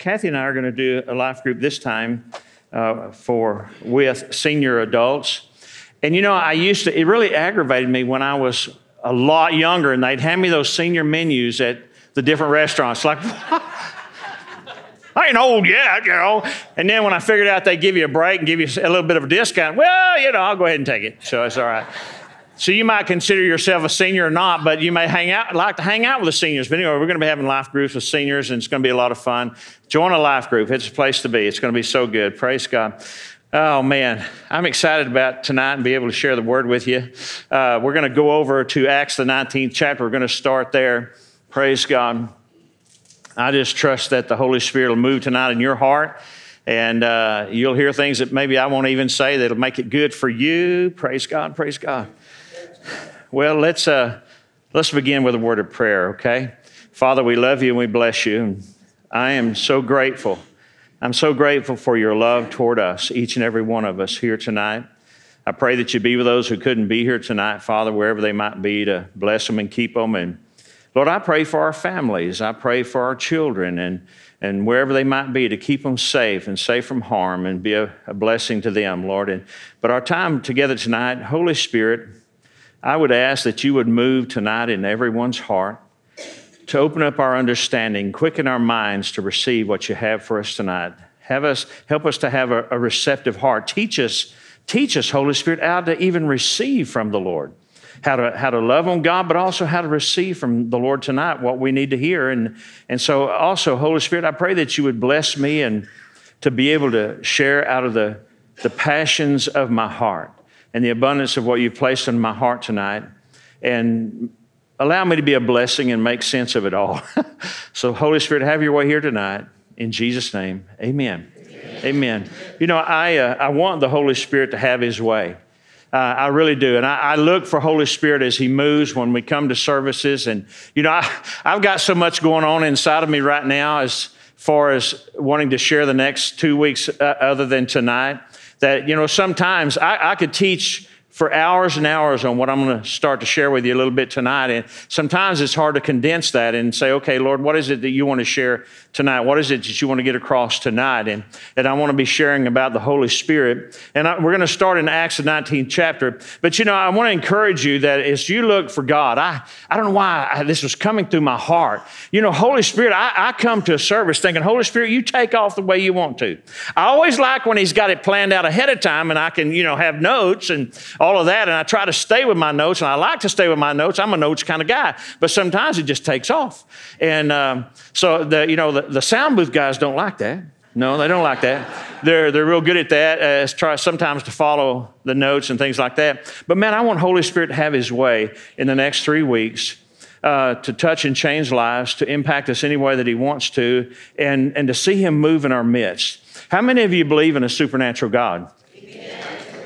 Kathy and I are going to do a life group this time uh, for with senior adults. And you know, I used to, it really aggravated me when I was a lot younger and they'd hand me those senior menus at the different restaurants. Like, I ain't old yet, you know. And then when I figured out they give you a break and give you a little bit of a discount, well, you know, I'll go ahead and take it. So it's all right. So you might consider yourself a senior or not, but you may hang out, like to hang out with the seniors. But anyway, we're going to be having life groups with seniors, and it's going to be a lot of fun. Join a life group; it's a place to be. It's going to be so good. Praise God. Oh man, I'm excited about tonight and be able to share the word with you. Uh, we're going to go over to Acts the 19th chapter. We're going to start there. Praise God. I just trust that the Holy Spirit will move tonight in your heart and uh, you'll hear things that maybe I won't even say that'll make it good for you. Praise God, praise God. Well, let's, uh, let's begin with a word of prayer, okay? Father, we love you and we bless you. I am so grateful. I'm so grateful for your love toward us, each and every one of us here tonight. I pray that you be with those who couldn't be here tonight, Father, wherever they might be, to bless them and keep them. And Lord, I pray for our families. I pray for our children and, and wherever they might be to keep them safe and safe from harm and be a, a blessing to them, Lord. And, but our time together tonight, Holy Spirit, I would ask that you would move tonight in everyone's heart to open up our understanding, quicken our minds to receive what you have for us tonight. Have us, help us to have a, a receptive heart. Teach us, teach us, Holy Spirit, how to even receive from the Lord. How to, how to love on God, but also how to receive from the Lord tonight what we need to hear. And, and so, also, Holy Spirit, I pray that you would bless me and to be able to share out of the, the passions of my heart and the abundance of what you've placed in my heart tonight. And allow me to be a blessing and make sense of it all. so, Holy Spirit, have your way here tonight. In Jesus' name, amen. Amen. amen. You know, I, uh, I want the Holy Spirit to have his way. Uh, I really do. And I, I, look for Holy Spirit as He moves when we come to services. And, you know, I, have got so much going on inside of me right now as far as wanting to share the next two weeks uh, other than tonight that, you know, sometimes I, I could teach for hours and hours on what I'm going to start to share with you a little bit tonight. And sometimes it's hard to condense that and say, okay, Lord, what is it that you want to share tonight? What is it that you want to get across tonight? And, and I want to be sharing about the Holy Spirit. And I, we're going to start in Acts the 19th chapter. But you know, I want to encourage you that as you look for God, I, I don't know why I, this was coming through my heart. You know, Holy Spirit, I, I come to a service thinking, Holy Spirit, you take off the way you want to. I always like when He's got it planned out ahead of time and I can, you know, have notes and all of that, and I try to stay with my notes, and I like to stay with my notes. I'm a notes kind of guy, but sometimes it just takes off. And um, so the you know the, the sound booth guys don't like that. No, they don't like that. They're, they're real good at that, as try sometimes to follow the notes and things like that. But man, I want Holy Spirit to have his way in the next three weeks. Uh, to touch and change lives, to impact us any way that He wants to, and, and to see Him move in our midst. How many of you believe in a supernatural God?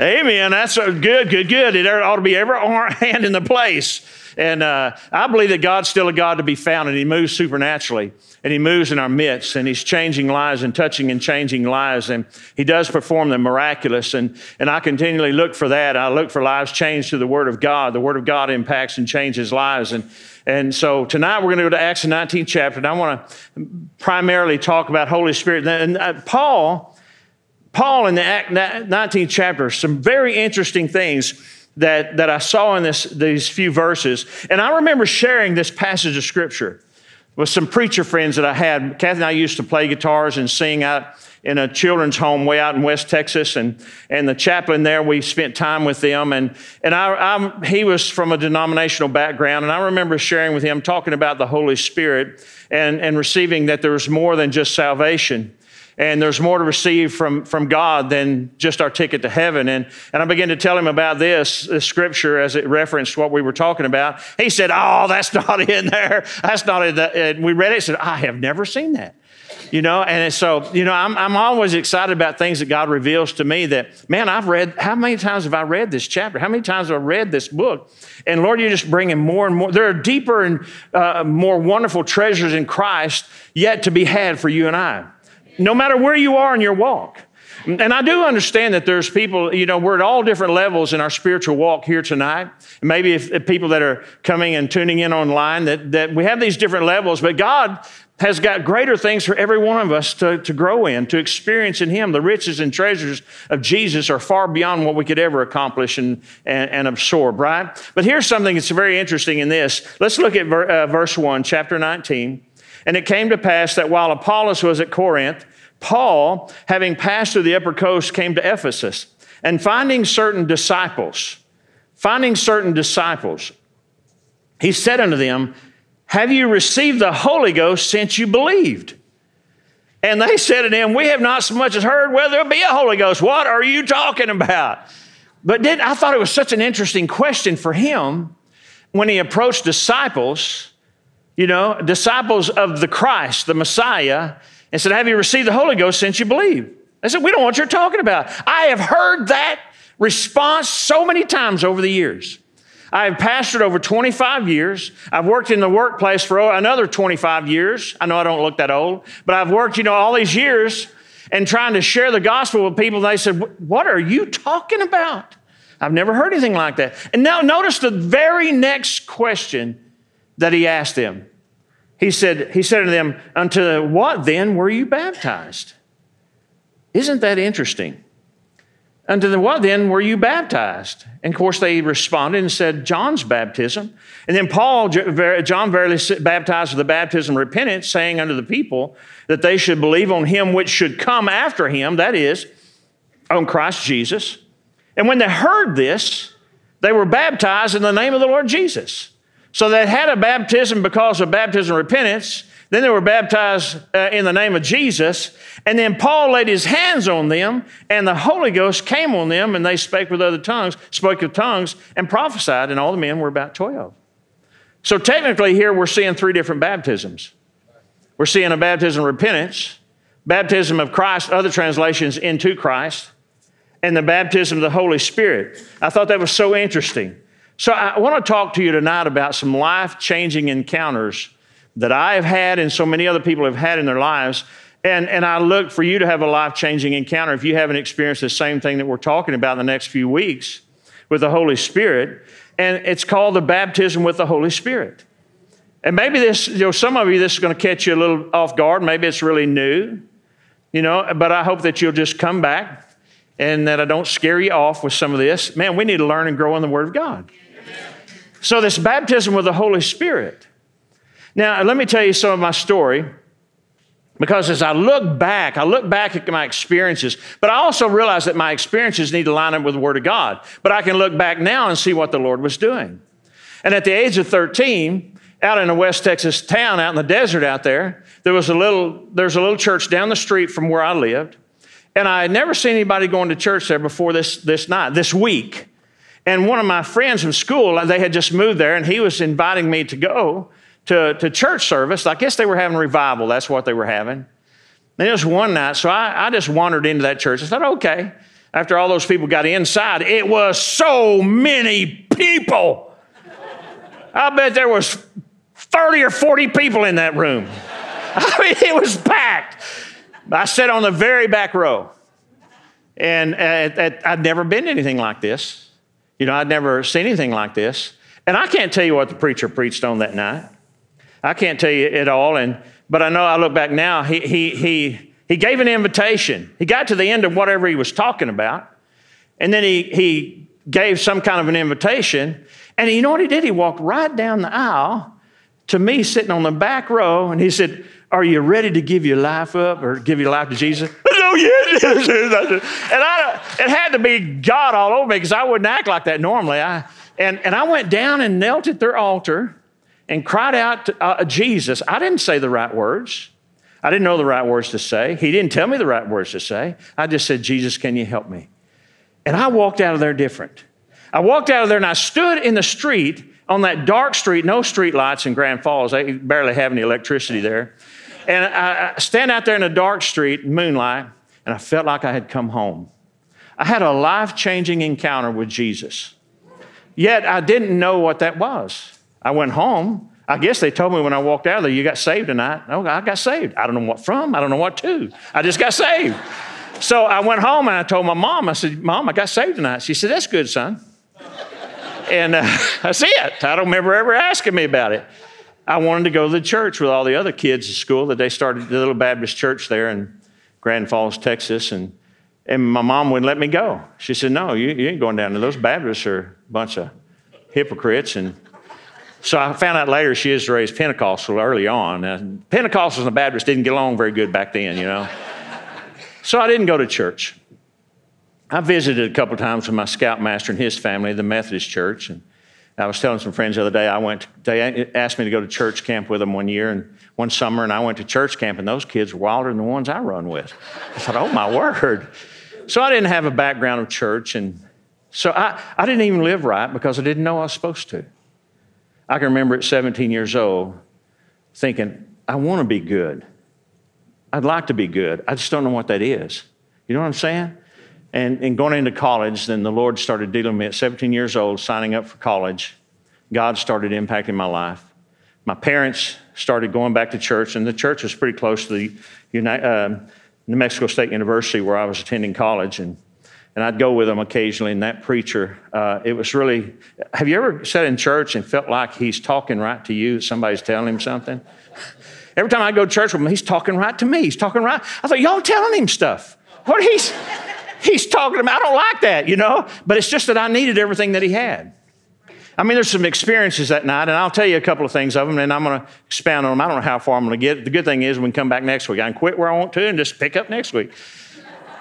Amen. That's good, good, good. There ought to be every hand in the place. And uh, I believe that God's still a God to be found, and He moves supernaturally, and He moves in our midst, and He's changing lives and touching and changing lives, and He does perform the miraculous. And, and I continually look for that. I look for lives changed through the Word of God. The Word of God impacts and changes lives. And, and so tonight we're going to go to Acts the 19th chapter, and I want to primarily talk about Holy Spirit. And uh, Paul Paul in the Act 19th chapter, some very interesting things that, that I saw in this, these few verses. And I remember sharing this passage of scripture with some preacher friends that I had. Kathy and I used to play guitars and sing out in a children's home way out in West Texas. And, and the chaplain there, we spent time with them. And, and I, I, he was from a denominational background. And I remember sharing with him, talking about the Holy Spirit and, and receiving that there was more than just salvation and there's more to receive from, from God than just our ticket to heaven. And, and I began to tell him about this, this scripture as it referenced what we were talking about. He said, Oh, that's not in there. That's not in that. And we read it and said, I have never seen that. You know, and so, you know, I'm, I'm always excited about things that God reveals to me that, man, I've read, how many times have I read this chapter? How many times have I read this book? And Lord, you're just bringing more and more. There are deeper and uh, more wonderful treasures in Christ yet to be had for you and I no matter where you are in your walk. And I do understand that there's people, you know, we're at all different levels in our spiritual walk here tonight. Maybe if, if people that are coming and tuning in online, that, that we have these different levels, but God has got greater things for every one of us to, to grow in, to experience in Him. The riches and treasures of Jesus are far beyond what we could ever accomplish and, and, and absorb, right? But here's something that's very interesting in this. Let's look at ver, uh, verse 1, chapter 19. And it came to pass that while Apollos was at Corinth, Paul, having passed through the upper coast, came to Ephesus. And finding certain disciples, finding certain disciples, he said unto them, have you received the Holy Ghost since you believed? And they said to him, We have not so much as heard whether there be a Holy Ghost. What are you talking about? But did, I thought it was such an interesting question for him when he approached disciples, you know, disciples of the Christ, the Messiah, and said, Have you received the Holy Ghost since you believe? They said, We don't know what you're talking about. I have heard that response so many times over the years. I've pastored over 25 years. I've worked in the workplace for another 25 years. I know I don't look that old, but I've worked, you know, all these years and trying to share the gospel with people. They said, What are you talking about? I've never heard anything like that. And now notice the very next question that he asked them. He said, he said to them, Unto what then were you baptized? Isn't that interesting? Unto the what then were you baptized? And of course, they responded and said, John's baptism. And then Paul, John verily baptized with the baptism of repentance, saying unto the people that they should believe on him which should come after him, that is, on Christ Jesus. And when they heard this, they were baptized in the name of the Lord Jesus. So they had a baptism because of baptism repentance, then they were baptized uh, in the name of Jesus. And then Paul laid his hands on them, and the Holy Ghost came on them, and they spake with other tongues, spoke with tongues, and prophesied. And all the men were about 12. So technically, here we're seeing three different baptisms. We're seeing a baptism of repentance, baptism of Christ, other translations into Christ, and the baptism of the Holy Spirit. I thought that was so interesting. So I want to talk to you tonight about some life changing encounters that I have had and so many other people have had in their lives. And, and I look for you to have a life changing encounter if you haven't experienced the same thing that we're talking about in the next few weeks with the Holy Spirit. And it's called the baptism with the Holy Spirit. And maybe this, you know, some of you, this is going to catch you a little off guard. Maybe it's really new, you know, but I hope that you'll just come back and that I don't scare you off with some of this. Man, we need to learn and grow in the Word of God. So, this baptism with the Holy Spirit now, let me tell you some of my story. Because as I look back, I look back at my experiences, but I also realize that my experiences need to line up with the Word of God. But I can look back now and see what the Lord was doing. And at the age of 13, out in a West Texas town, out in the desert out there, there was a little, there's a little church down the street from where I lived. And I had never seen anybody going to church there before this, this night, this week. And one of my friends from school, they had just moved there, and he was inviting me to go to, to church service. I guess they were having revival. That's what they were having. And it was one night, so I, I just wandered into that church. I thought, okay. After all those people got inside, it was so many people. I bet there was 30 or 40 people in that room. I mean, it was packed. I sat on the very back row. And uh, I'd never been to anything like this. You know, I'd never seen anything like this. And I can't tell you what the preacher preached on that night. I can't tell you at all, and but I know I look back now. He he he he gave an invitation. He got to the end of whatever he was talking about, and then he he gave some kind of an invitation. And you know what he did? He walked right down the aisle to me sitting on the back row, and he said, Are you ready to give your life up or give your life to Jesus? And I, it had to be God all over me because I wouldn't act like that normally. I, and, and I went down and knelt at their altar and cried out to uh, Jesus. I didn't say the right words. I didn't know the right words to say. He didn't tell me the right words to say. I just said, Jesus, can you help me? And I walked out of there different. I walked out of there and I stood in the street on that dark street, no street lights in Grandfalls. They barely have any electricity there. And I, stand out there in a dark street, moonlight, and I felt like I had come home. I had a life changing encounter with Jesus. Yet I didn't know what that was. I went home. I guess they told me when I walked out of there, you got saved tonight. Oh, I got saved. I don't know what from. I don't know what to. I just got saved. So I went home and I told my mom, I said, Mom, I got saved tonight. She said, That's good, son. And uh, that's it. I don't remember ever asking me about it. I wanted to go to the church with all the other kids at school that they started the little Baptist church there in Grandfalls, Texas. And, and my mom wouldn't let me go. She said, No, you, you ain't going down there. Those Baptists are a bunch of hypocrites. And so I found out later she was raised Pentecostal early on. And Pentecostals and the Baptists didn't get along very good back then, you know. so I didn't go to church. I visited a couple times with my scoutmaster and his family, the Methodist church. And I was telling some friends the other day, I went, they asked me to go to church camp with them one year and one summer, and I went to church camp, and those kids were wilder than the ones I run with. I thought, oh my word. So I didn't have a background of church, and so I, I didn't even live right because I didn't know I was supposed to. I can remember at 17 years old thinking, I want to be good. I'd like to be good. I just don't know what that is. You know what I'm saying? And, and going into college, then the Lord started dealing with me at 17 years old, signing up for college. God started impacting my life. My parents started going back to church, and the church was pretty close to the uh, New Mexico State University where I was attending college. And, and I'd go with them occasionally. And that preacher, uh, it was really, have you ever sat in church and felt like he's talking right to you? Somebody's telling him something? Every time I go to church with him, he's talking right to me. He's talking right. I thought, y'all telling him stuff. What he's he's talking about. I don't like that, you know, but it's just that I needed everything that he had. I mean, there's some experiences that night, and I'll tell you a couple of things of them, and I'm going to expound on them. I don't know how far I'm going to get. The good thing is, we can come back next week. I can quit where I want to and just pick up next week.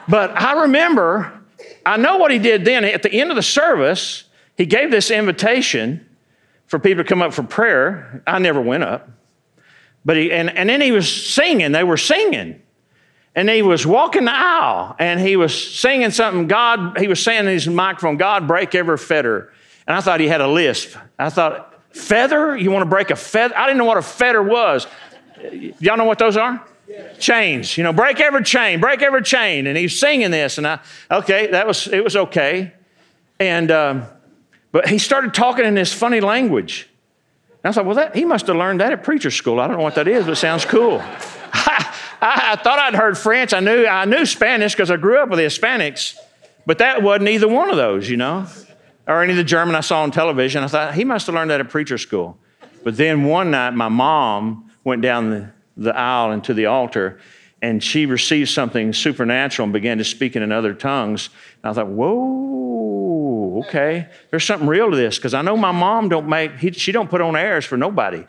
But I remember, I know what he did then. At the end of the service, he gave this invitation for people to come up for prayer. I never went up. But he, and, and then he was singing. They were singing and he was walking the aisle and he was singing something God, he was saying in his microphone, God break every fetter. And I thought he had a lisp. I thought, feather? You want to break a feather? I didn't know what a feather was. Y'all know what those are? Chains. You know, break every chain, break every chain. And he's singing this. And I, okay, that was, it was okay. And, um, but he started talking in this funny language. And I thought, well, that, he must have learned that at preacher school. I don't know what that is, but it sounds cool. I, I thought I'd heard French. I knew, I knew Spanish because I grew up with the Hispanics, but that wasn't either one of those, you know, or any of the German I saw on television. I thought he must have learned that at preacher school. But then one night, my mom went down the, the aisle into the altar and she received something supernatural and began to speak in other tongues. And I thought, whoa, okay, there's something real to this because I know my mom don't make, he, she don't put on airs for nobody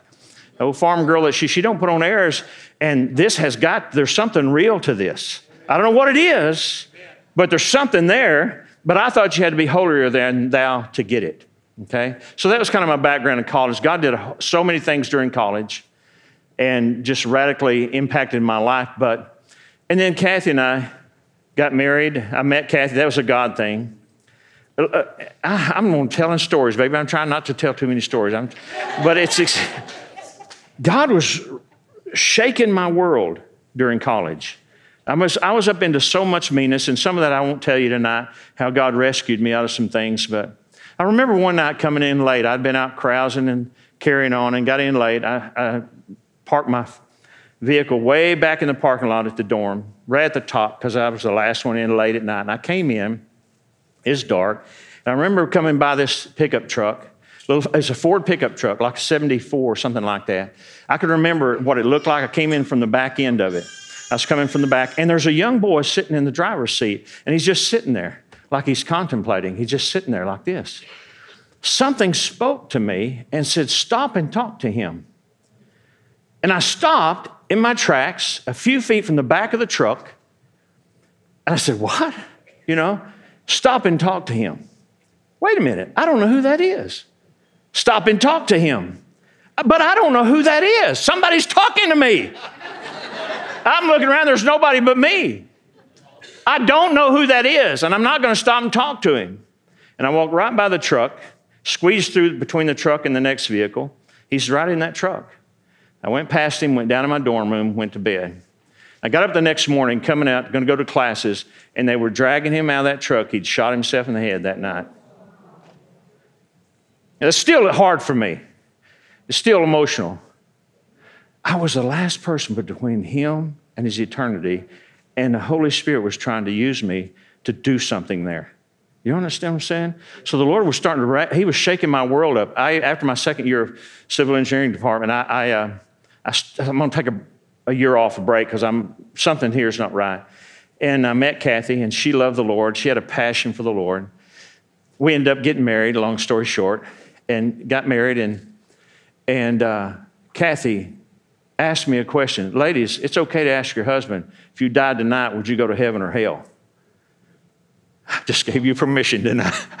old farm girl that she, she don't put on airs. And this has got, there's something real to this. I don't know what it is, but there's something there. But I thought you had to be holier than thou to get it. Okay? So that was kind of my background in college. God did so many things during college and just radically impacted my life. But, and then Kathy and I got married. I met Kathy. That was a God thing. Uh, uh I, am telling stories, baby. I'm trying not to tell too many stories. I'm, but it's, God was shaking my world during college. I was, I was up into so much meanness, and some of that I won't tell you tonight, how God rescued me out of some things. But I remember one night coming in late. I'd been out carousing and carrying on and got in late. I, I parked my vehicle way back in the parking lot at the dorm, right at the top, because I was the last one in late at night. And I came in, it's dark. And I remember coming by this pickup truck, it's a Ford pickup truck, like a 74, something like that. I can remember what it looked like. I came in from the back end of it. I was coming from the back, and there's a young boy sitting in the driver's seat, and he's just sitting there like he's contemplating. He's just sitting there like this. Something spoke to me and said, Stop and talk to him. And I stopped in my tracks a few feet from the back of the truck, and I said, What? You know, stop and talk to him. Wait a minute, I don't know who that is. Stop and talk to him. But I don't know who that is. Somebody's talking to me. I'm looking around, there's nobody but me. I don't know who that is, and I'm not going to stop and talk to him. And I walked right by the truck, squeezed through between the truck and the next vehicle. He's right in that truck. I went past him, went down to my dorm room, went to bed. I got up the next morning, coming out, going to go to classes, and they were dragging him out of that truck. He'd shot himself in the head that night. It's still hard for me. It's still emotional. I was the last person between him and his eternity, and the Holy Spirit was trying to use me to do something there. You understand what I'm saying? So the Lord was starting to, He was shaking my world up. I, after my second year of civil engineering department, I, I, uh, I am going to take a, a year off a break because I'm something here is not right. And I met Kathy, and she loved the Lord. She had a passion for the Lord. We ended up getting married. Long story short, and got married. And and uh, Kathy asked me a question, ladies. It's okay to ask your husband if you died tonight, would you go to heaven or hell? I just gave you permission, didn't I?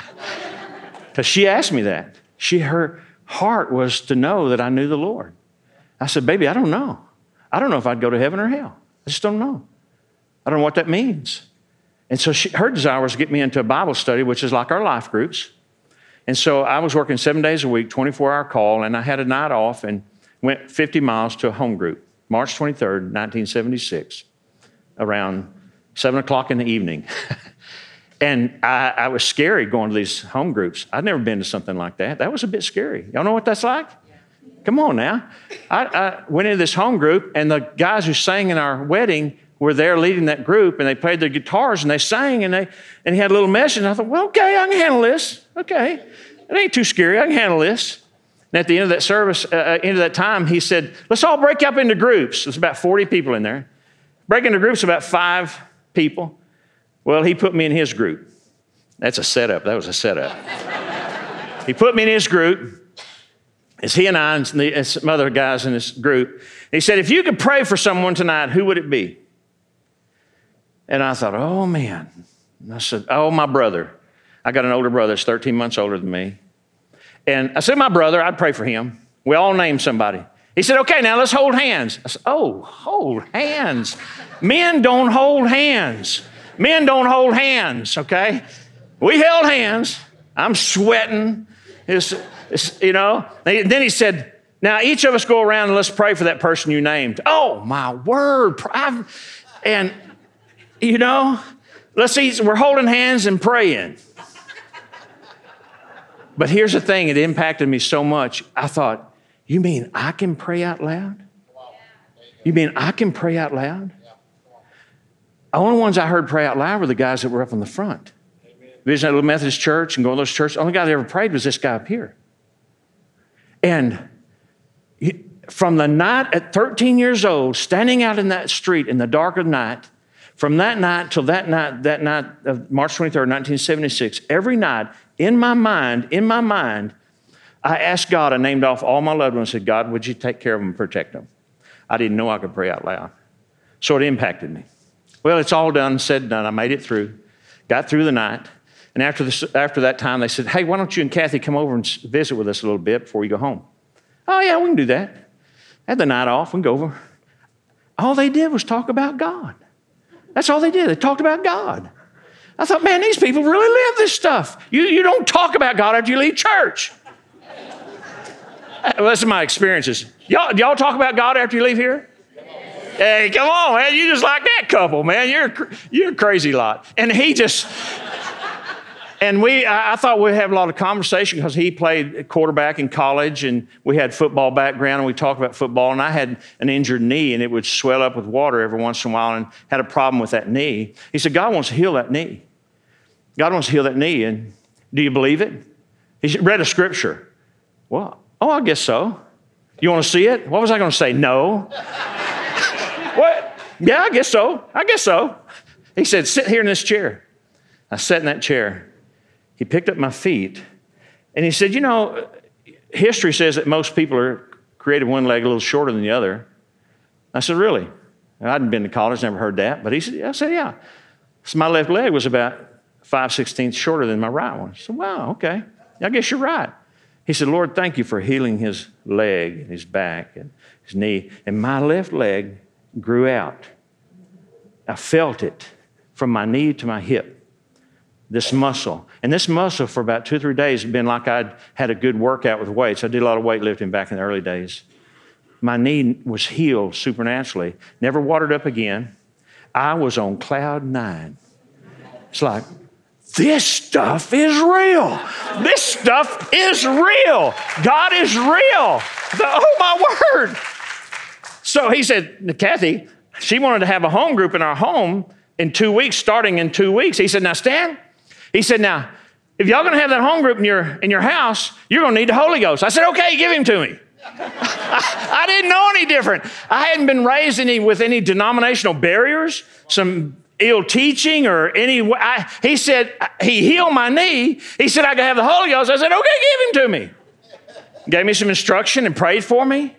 Because she asked me that. She, her heart was to know that I knew the Lord. I said, Baby, I don't know. I don't know if I'd go to heaven or hell. I just don't know. I don't know what that means. And so she, her desire was to get me into a Bible study, which is like our life groups. And so I was working seven days a week, 24 hour call, and I had a night off and went 50 miles to a home group, March 23rd, 1976, around 7 o'clock in the evening. And I, I, was scary going to these home groups. I'd never been to something like that. That was a bit scary. Y'all know what that's like? Come on now. I, I, went into this home group, and the guys who sang in our wedding were there leading that group, and they played their guitars and they sang, and they and he had a little message. And I thought, well, okay, I can handle this. Okay, it ain't too scary. I can handle this. And at the end of that service, uh, uh end of that time, he said, let's all break up into groups. There's about 40 people in there. Break into groups, about five people. Well, he put me in his group. That's a setup. That was a setup. he put me in his group. It's he and I and some other guys in this group. he said, If you could pray for someone tonight, who would it be? And I thought, Oh, man. And I said, Oh, my brother. I got an older brother that's 13 months older than me. And I said, My brother, I'd pray for him. We all named somebody. He said, Okay, now let's hold hands. I said, Oh, hold hands. Men don't hold hands. Men don't hold hands, okay? We held hands. I'm sweating. It's, it's, you know, then he said, Now each of us go around and let's pray for that person you named. Oh, my word. I've, and, you know, let's see, we're holding hands and praying. But here's the thing it impacted me so much. I thought, You mean I can pray out loud? You mean I can pray out loud? The only ones I heard pray out loud were the guys that were up in the front. Vision Little Methodist Church and going to those churches. The only guy that ever prayed was this guy up here. And from the night at 13 years old, standing out in that street in the dark of night, from that night till that night, that night of March 23rd, 1976, every night in my mind, in my mind, I asked God, I named off all my loved ones, said, God, would you take care of them and protect them? I didn't know I could pray out loud. So it impacted me. Well, it's all done, said done. I made it through, got through the night. And after, this, after that time, they said, Hey, why don't you and Kathy come over and visit with us a little bit before you go home? Oh, yeah, we can do that. I had the night off, we can go over. All they did was talk about God. That's all they did. They talked about God. I thought, man, these people really live this stuff. You, you don't talk about God after you leave church. well, that's my experiences. Y'all, y'all talk about God after you leave here? Hey, come on, man. You just like that couple, man. You're, you're a crazy lot. And he just, and we, I, I thought we'd have a lot of conversation because he played quarterback in college and we had football background and we talked about football. And I had an injured knee and it would swell up with water every once in a while and had a problem with that knee. He said, God wants to heal that knee. God wants to heal that knee. And do you believe it? He read a scripture. Well, oh, I guess so. You want to see it? What was I going to say? No. What? Yeah, I guess so. I guess so. He said, Sit here in this chair. I sat in that chair. He picked up my feet and he said, You know, history says that most people are created one leg a little shorter than the other. I said, Really? I hadn't been to college, never heard that. But he said, I said, Yeah. So my left leg was about five sixteenths shorter than my right one. I said, Wow, okay. I guess you're right. He said, Lord, thank you for healing his leg and his back and his knee. And my left leg grew out. I felt it from my knee to my hip, this muscle. And this muscle for about two or three days had been like I'd had a good workout with weights. I did a lot of weightlifting back in the early days. My knee was healed supernaturally, never watered up again. I was on cloud nine. It's like, this stuff is real. This stuff is real. God is real. The, oh, my word. So he said, Kathy, she wanted to have a home group in our home in two weeks, starting in two weeks. He said, Now, Stan, he said, Now, if y'all gonna have that home group in your, in your house, you're gonna need the Holy Ghost. I said, Okay, give him to me. I, I, didn't know any different. I hadn't been raised any, with any denominational barriers, some ill teaching or any. I, he said, He healed my knee. He said, I could have the Holy Ghost. I said, Okay, give him to me. Gave me some instruction and prayed for me.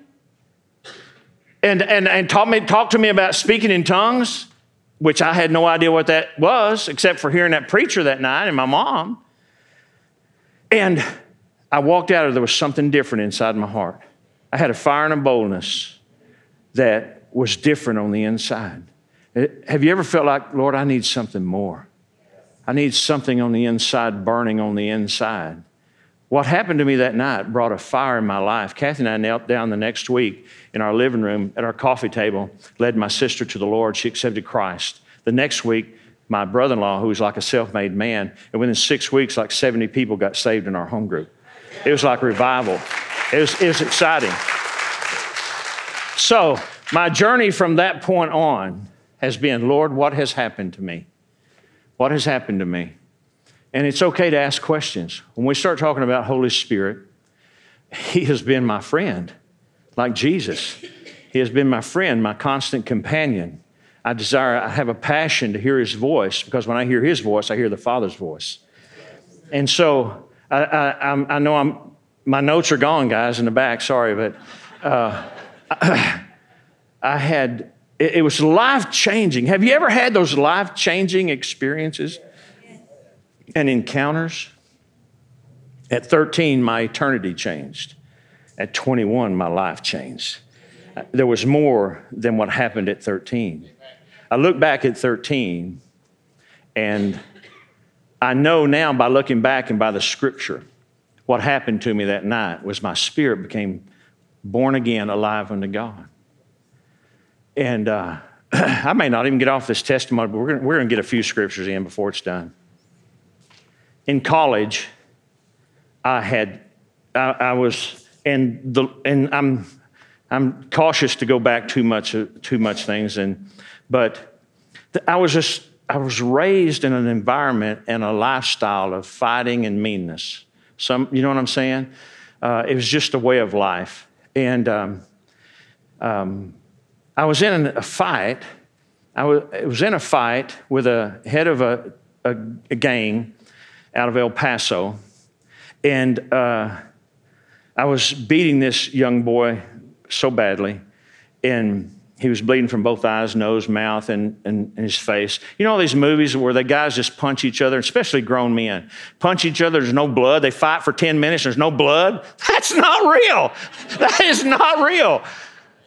And, and, and taught me, talked to me about speaking in tongues, which I had no idea what that was, except for hearing that preacher that night and my mom. And I walked out of there was something different inside my heart. I had a fire and a boldness that was different on the inside. Eh, have you ever felt like, Lord, I need something more? I need something on the inside, burning on the inside. What happened to me that night brought a fire in my life. Kathy and I knelt down the next week in our living room at our coffee table, led my sister to the Lord. She accepted Christ. The next week, my brother in law, who was like a self made man, and within six weeks, like 70 people got saved in our home group. It was like revival. It was, it was exciting. So, my journey from that point on has been Lord, what has happened to me? What has happened to me? And it's okay to ask questions. When we start talking about Holy Spirit, He has been my friend, like Jesus. He has been my friend, my constant companion. I desire, I have a passion to hear His voice because when I hear His voice, I hear the Father's voice. And so I, I, I know I'm, my notes are gone, guys, in the back. Sorry, but uh, I had, it, it was life changing. Have you ever had those life changing experiences and encounters? At 13, my eternity changed. At 21, my life changed. There was more than what happened at 13. I look back at 13, and I know now by looking back and by the scripture what happened to me that night was my spirit became born again, alive unto God. And uh, I may not even get off this testimony, but we're going to get a few scriptures in before it's done. In college, I had, I, I was, and the, and I'm, I'm cautious to go back too much, too much things, and but I was just, I was raised in an environment and a lifestyle of fighting and meanness. Some, you know what I'm saying? Uh, it was just a way of life. And um, um, I was in a fight. I was, was in a fight with a head of a, a, a gang out of El Paso. And uh, I was beating this young boy so badly. And he was bleeding from both eyes, nose, mouth, and, and, and, his face. You know all these movies where the guys just punch each other, especially grown men, punch each other, there's no blood. They fight for 10 minutes, there's no blood. That's not real. That is not real.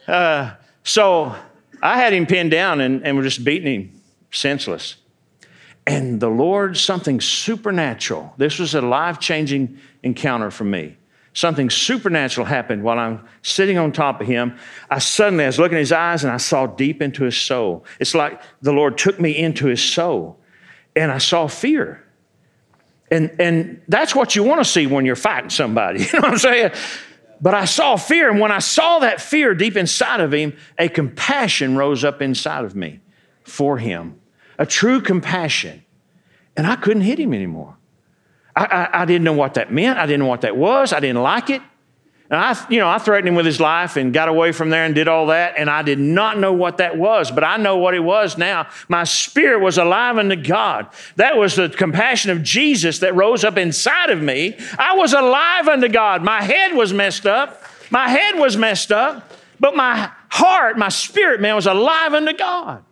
Uh, so I had him pinned down and, and we're just beating him senseless. And the Lord, something supernatural, this was a life changing encounter for me. Something supernatural happened while I'm sitting on top of him. I suddenly, I was looking in his eyes and I saw deep into his soul. It's like the Lord took me into his soul and I saw fear. And, and that's what you want to see when you're fighting somebody. You know what I'm saying? But I saw fear. And when I saw that fear deep inside of him, a compassion rose up inside of me for him, a true compassion. And I couldn't hit him anymore. I, I, I, didn't know what that meant. I didn't know what that was. I didn't like it. And I, you know, I threatened him with his life and got away from there and did all that. And I did not know what that was, but I know what it was now. My spirit was alive unto God. That was the compassion of Jesus that rose up inside of me. I was alive unto God. My head was messed up. My head was messed up, but my heart, my spirit, man, was alive unto God.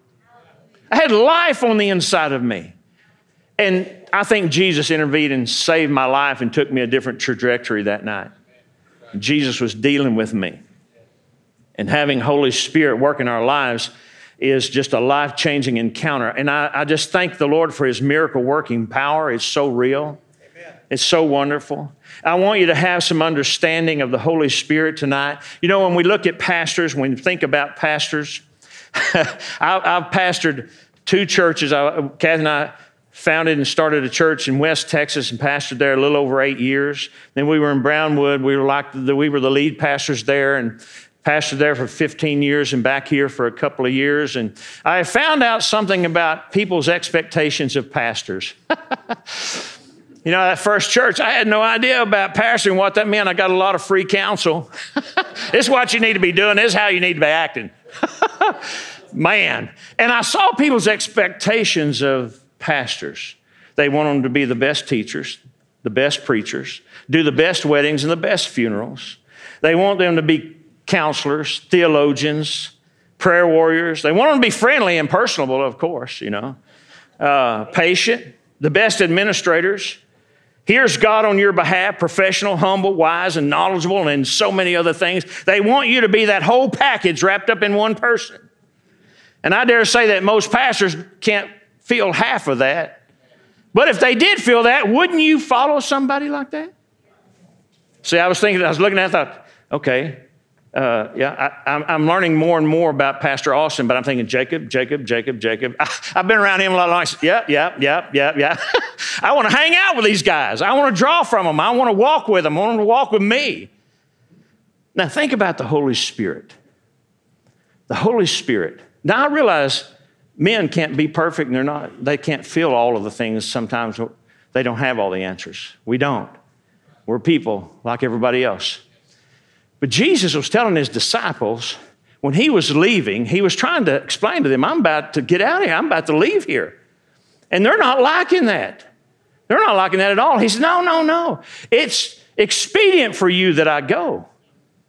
I had life on the inside of me. And I think Jesus intervened and saved my life and took me a different trajectory that night. Jesus was dealing with me. And having Holy Spirit work in our lives is just a life changing encounter. And I, I, just thank the Lord for his miracle working power. It's so real, Amen. it's so wonderful. I want you to have some understanding of the Holy Spirit tonight. You know, when we look at pastors, when we think about pastors, I, have pastored two churches. I, Kathy and I founded and started a church in West Texas and pastored there a little over eight years. Then we were in Brownwood. We were like the, we were the lead pastors there and pastored there for 15 years and back here for a couple of years. And I found out something about people's expectations of pastors. you know, that first church, I had no idea about pastoring, what that meant. I got a lot of free counsel. this is what you need to be doing, this is how you need to be acting. Man. And I saw people's expectations of pastors. They want them to be the best teachers, the best preachers, do the best weddings and the best funerals. They want them to be counselors, theologians, prayer warriors. They want them to be friendly and personable, of course, you know, uh, patient, the best administrators. Here's God on your behalf, professional, humble, wise, and knowledgeable, and so many other things. They want you to be that whole package wrapped up in one person. And I dare say that most pastors can't feel half of that. But if they did feel that, wouldn't you follow somebody like that? See, I was thinking, I was looking at, thought, okay, uh, yeah, I, am learning more and more about Pastor Austin, but I'm thinking Jacob, Jacob, Jacob, Jacob. I, have been around him a lot. Of yeah, yeah, yeah, yeah, yeah. I want to hang out with these guys. I want to draw from them. I want to walk with them. I want them to walk with me. Now, think about the Holy Spirit. The Holy Spirit. Now, I realize men can't be perfect and they're not, they can't feel all of the things. Sometimes they don't have all the answers. We don't. We're people like everybody else. But Jesus was telling his disciples when he was leaving, he was trying to explain to them, I'm about to get out of here, I'm about to leave here. And they're not liking that. They're not liking that at all. He said, No, no, no. It's expedient for you that I go.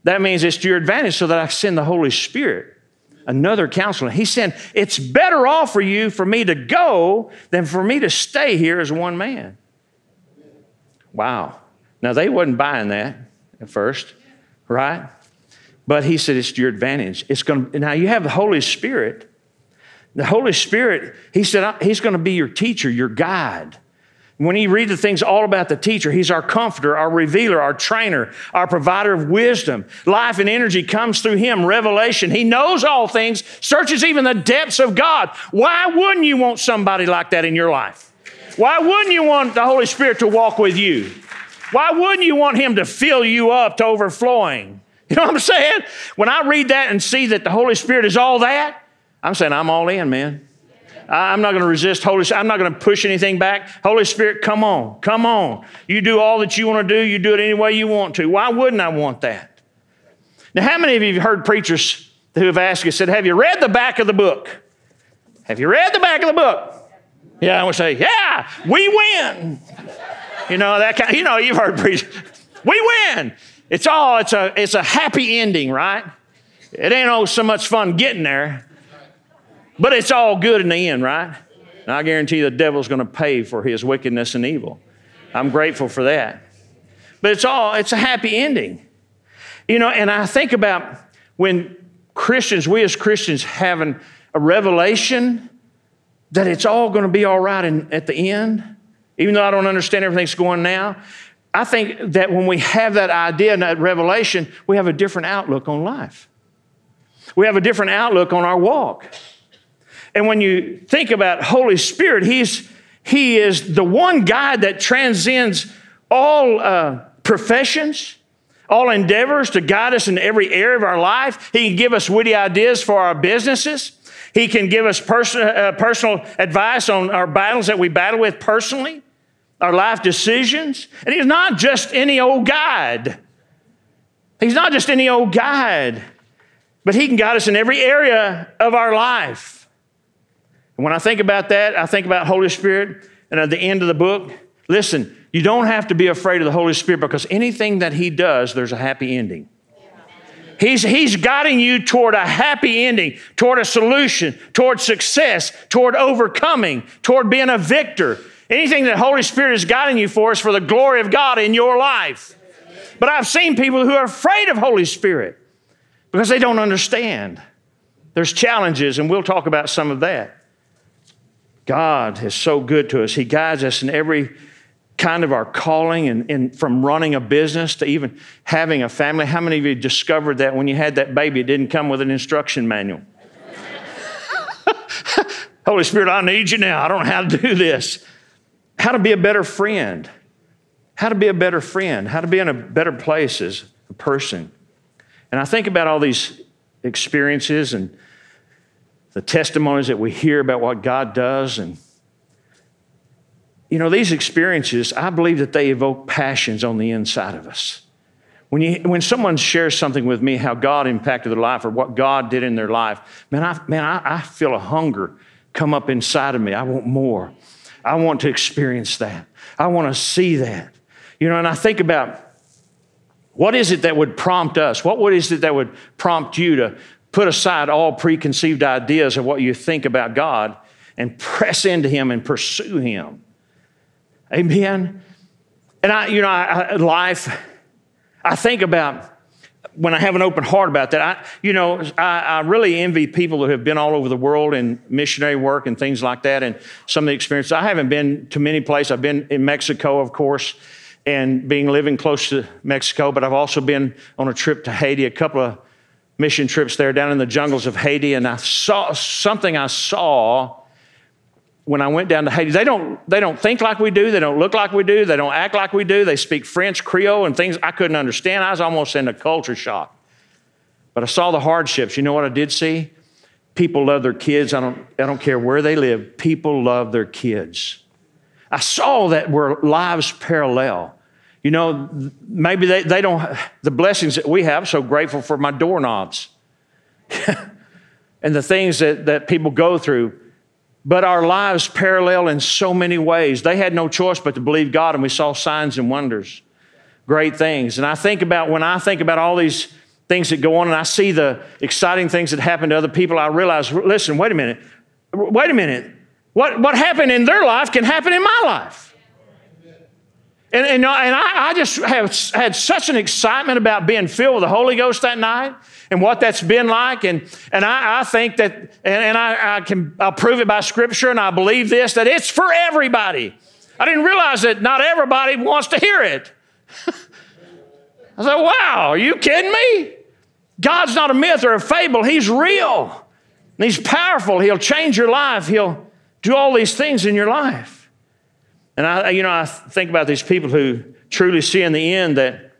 That means it's to your advantage so that I send the Holy Spirit another counselor. He said, It's better off for you for me to go than for me to stay here as one man. Wow. Now, they wasn't buying that at first, right? But he said, It's to your advantage. It's going to, now you have the Holy Spirit. The Holy Spirit, he said, He's going to be your teacher, your guide. When you read the things all about the teacher, he's our comforter, our revealer, our trainer, our provider of wisdom. Life and energy comes through him, revelation. He knows all things, searches even the depths of God. Why wouldn't you want somebody like that in your life? Why wouldn't you want the Holy Spirit to walk with you? Why wouldn't you want him to fill you up to overflowing? You know what I'm saying? When I read that and see that the Holy Spirit is all that, I'm saying I'm all in, man. I'm not going to resist Holy Spirit. I'm not going to push anything back. Holy Spirit, come on, come on. You do all that you want to do. You do it any way you want to. Why wouldn't I want that? Now, how many of you have heard preachers who have asked you, said, Have you read the back of the book? Have you read the back of the book? Yeah, I would say, Yeah, we win. You know, that kind, you know, you've heard. We win. It's all, it's a, it's a happy ending, right? It ain't all so much fun getting there. But it's all good in the end, right? And I guarantee the devil's going to pay for his wickedness and evil. I'm grateful for that. But it's all, it's a happy ending. You know, and I think about when Christians, we as Christians, having a revelation that it's all going to be all right in, at the end, even though I don't understand everything's going now. I think that when we have that idea and that revelation, we have a different outlook on life. We have a different outlook on our walk. And when you think about Holy Spirit, he's, he is the one God that transcends all uh, professions, all endeavors to guide us in every area of our life. He can give us witty ideas for our businesses. He can give us uh, personal advice on our battles that we battle with personally, our life decisions. And he's not just any old guide. He's not just any old guide, but he can guide us in every area of our life. And when I think about that, I think about Holy Spirit. And at the end of the book, listen, you don't have to be afraid of the Holy Spirit because anything that He does, there's a happy ending. He's, he's guiding you toward a happy ending, toward a solution, toward success, toward overcoming, toward being a victor. Anything that Holy Spirit is guiding you for is for the glory of God in your life. But I've seen people who are afraid of Holy Spirit because they don't understand. There's challenges, and we'll talk about some of that. God is so good to us. He guides us in every kind of our calling and, and, from running a business to even having a family. How many of you discovered that when you had that baby, it didn't come with an instruction manual? Holy Spirit, I need you now. I don't know how to do this. How to be a better friend. How to be a better friend. How to be in a better place as a person. And I think about all these experiences and the testimonies that we hear about what God does. And, you know, these experiences, I believe that they evoke passions on the inside of us. When, you, when someone shares something with me, how God impacted their life or what God did in their life, man, I, man, I, I feel a hunger come up inside of me. I want more. I want to experience that. I want to see that. You know, and I think about what is it that would prompt us? What, What is it that would prompt you to put aside all preconceived ideas of what you think about God and press into Him and pursue Him? Amen. And I, you know, I, life, I think about when I have an open heart about that, I, you know, I, I, really envy people who have been all over the world in missionary work and things like that, and some of the experiences. I haven't been to many places. I've been in Mexico, of course, and being living close to Mexico, but I've also been on a trip to Haiti, a couple of mission trips there down in the jungles of Haiti, and I saw something I saw when I went down to Haiti. They don't, they don't think like we do, they don't look like we do, they don't act like we do, they speak French, Creole, and things I couldn't understand. I was almost in a culture shock. But I saw the hardships. You know what I did see? People love their kids. I don't, I don't care where they live, people love their kids. I saw that where lives parallel. You know, maybe they, they don't, the blessings that we have, so grateful for my doorknobs and the things that, that people go through. But our lives parallel in so many ways. They had no choice but to believe God, and we saw signs and wonders, great things. And I think about when I think about all these things that go on and I see the exciting things that happen to other people, I realize listen, wait a minute, wait a minute. What, what happened in their life can happen in my life. And, and, and I, I, just have had such an excitement about being filled with the Holy Ghost that night and what that's been like. And, and I, I think that, and, and I, I, can, I'll prove it by scripture and I believe this, that it's for everybody. I didn't realize that not everybody wants to hear it. I said, wow, are you kidding me? God's not a myth or a fable. He's real. And he's powerful. He'll change your life. He'll do all these things in your life. And I, you know, I think about these people who truly see in the end that,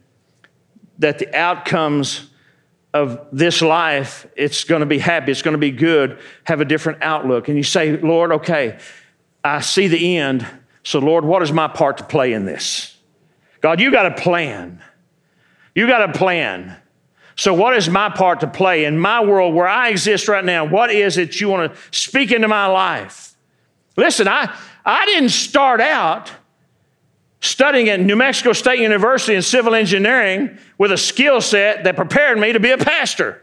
that the outcomes of this life, it's going to be happy, it's going to be good, have a different outlook. And you say, Lord, okay, I see the end. So, Lord, what is my part to play in this? God, you got a plan. You got a plan. So, what is my part to play in my world where I exist right now? What is it you want to speak into my life? Listen, I, I didn't start out studying at New Mexico State University in civil engineering with a skill set that prepared me to be a pastor.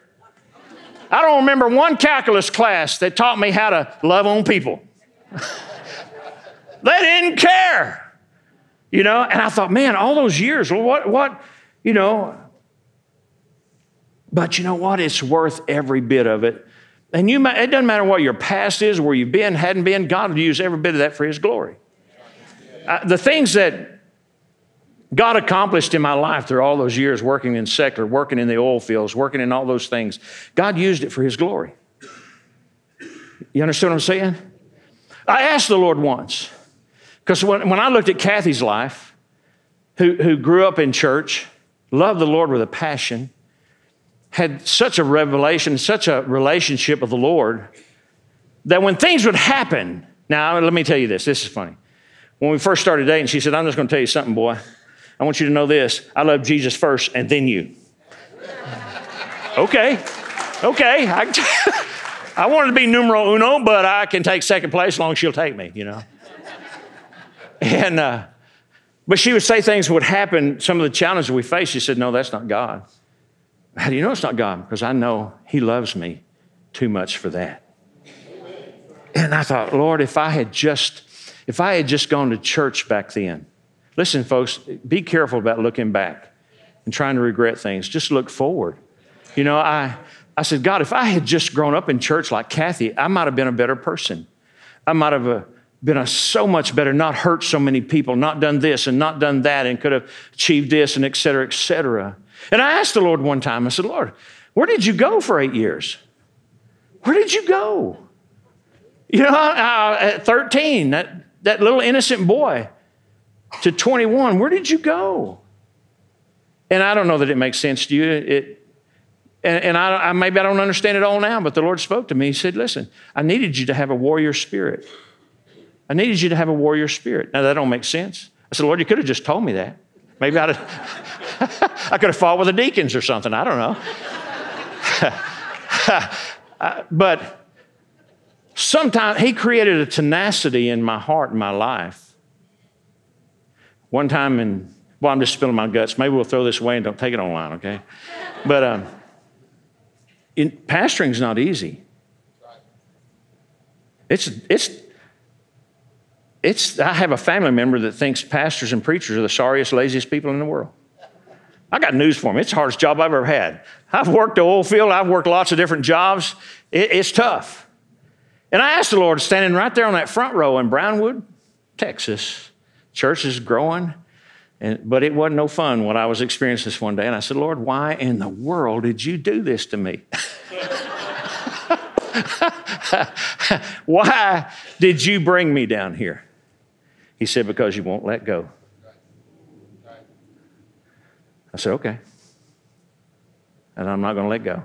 I don't remember one calculus class that taught me how to love on people. they didn't care. You know, and I thought, man, all those years, well, what, what, you know, but you know what? It's worth every bit of it and you, might, it doesn't matter what your past is, where you've been, hadn't been, God will use every bit of that for His glory. Uh, the things that God accomplished in my life through all those years working in secular, working in the oil fields, working in all those things, God used it for His glory. You understand what I'm saying? I asked the Lord once, because when, when I looked at Kathy's life, who, who grew up in church, loved the Lord with a passion, had such a revelation, such a relationship with the Lord, that when things would happen, now let me tell you this, this is funny. When we first started dating, she said, I'm just to tell you something, boy. I want you to know this I love Jesus first and then you. okay, okay. I, I wanted to be numero uno, but I can take second place as long as she'll take me, you know. And, uh, but she would say things would happen, some of the challenges we face. She said, No, that's not God. How do you know it's not God? Because I know He loves me too much for that. And I thought, Lord, if I had just, if I had just gone to church back then. Listen, folks, be careful about looking back and trying to regret things. Just look forward. You know, I, I said, God, if I had just grown up in church like Kathy, I might have been a better person. I might have uh, been a so much better, not hurt so many people, not done this and not done that, and could have achieved this and et cetera, et cetera. And I asked the Lord one time, I said, Lord, where did you go for eight years? Where did you go? You know, uh, at 13, that, that little innocent boy to 21, where did you go? And I don't know that it makes sense to you. It, And, and I, I, maybe I don't understand it all now, but the Lord spoke to me. He said, Listen, I needed you to have a warrior spirit. I needed you to have a warrior spirit. Now, that don't make sense. I said, Lord, you could have just told me that. Maybe I'd have, I could have fought with the deacons or something. I don't know. but sometimes He created a tenacity in my heart and my life. One time in, well, I'm just spilling my guts. Maybe we'll throw this away and don't take it online, okay? But um, in, pastoring's not easy. It's, it's, it's, I have a family member that thinks pastors and preachers are the sorriest, laziest people in the world. I got news for him. It's the hardest job I've ever had. I've worked the oil field, I've worked lots of different jobs. It, it's tough. And I asked the Lord, standing right there on that front row in Brownwood, Texas, church is growing, and, but it wasn't no fun what I was experiencing this one day. And I said, Lord, why in the world did you do this to me? why did you bring me down here? He said, Because you won't let go. I said, Okay. And I'm not going to let go.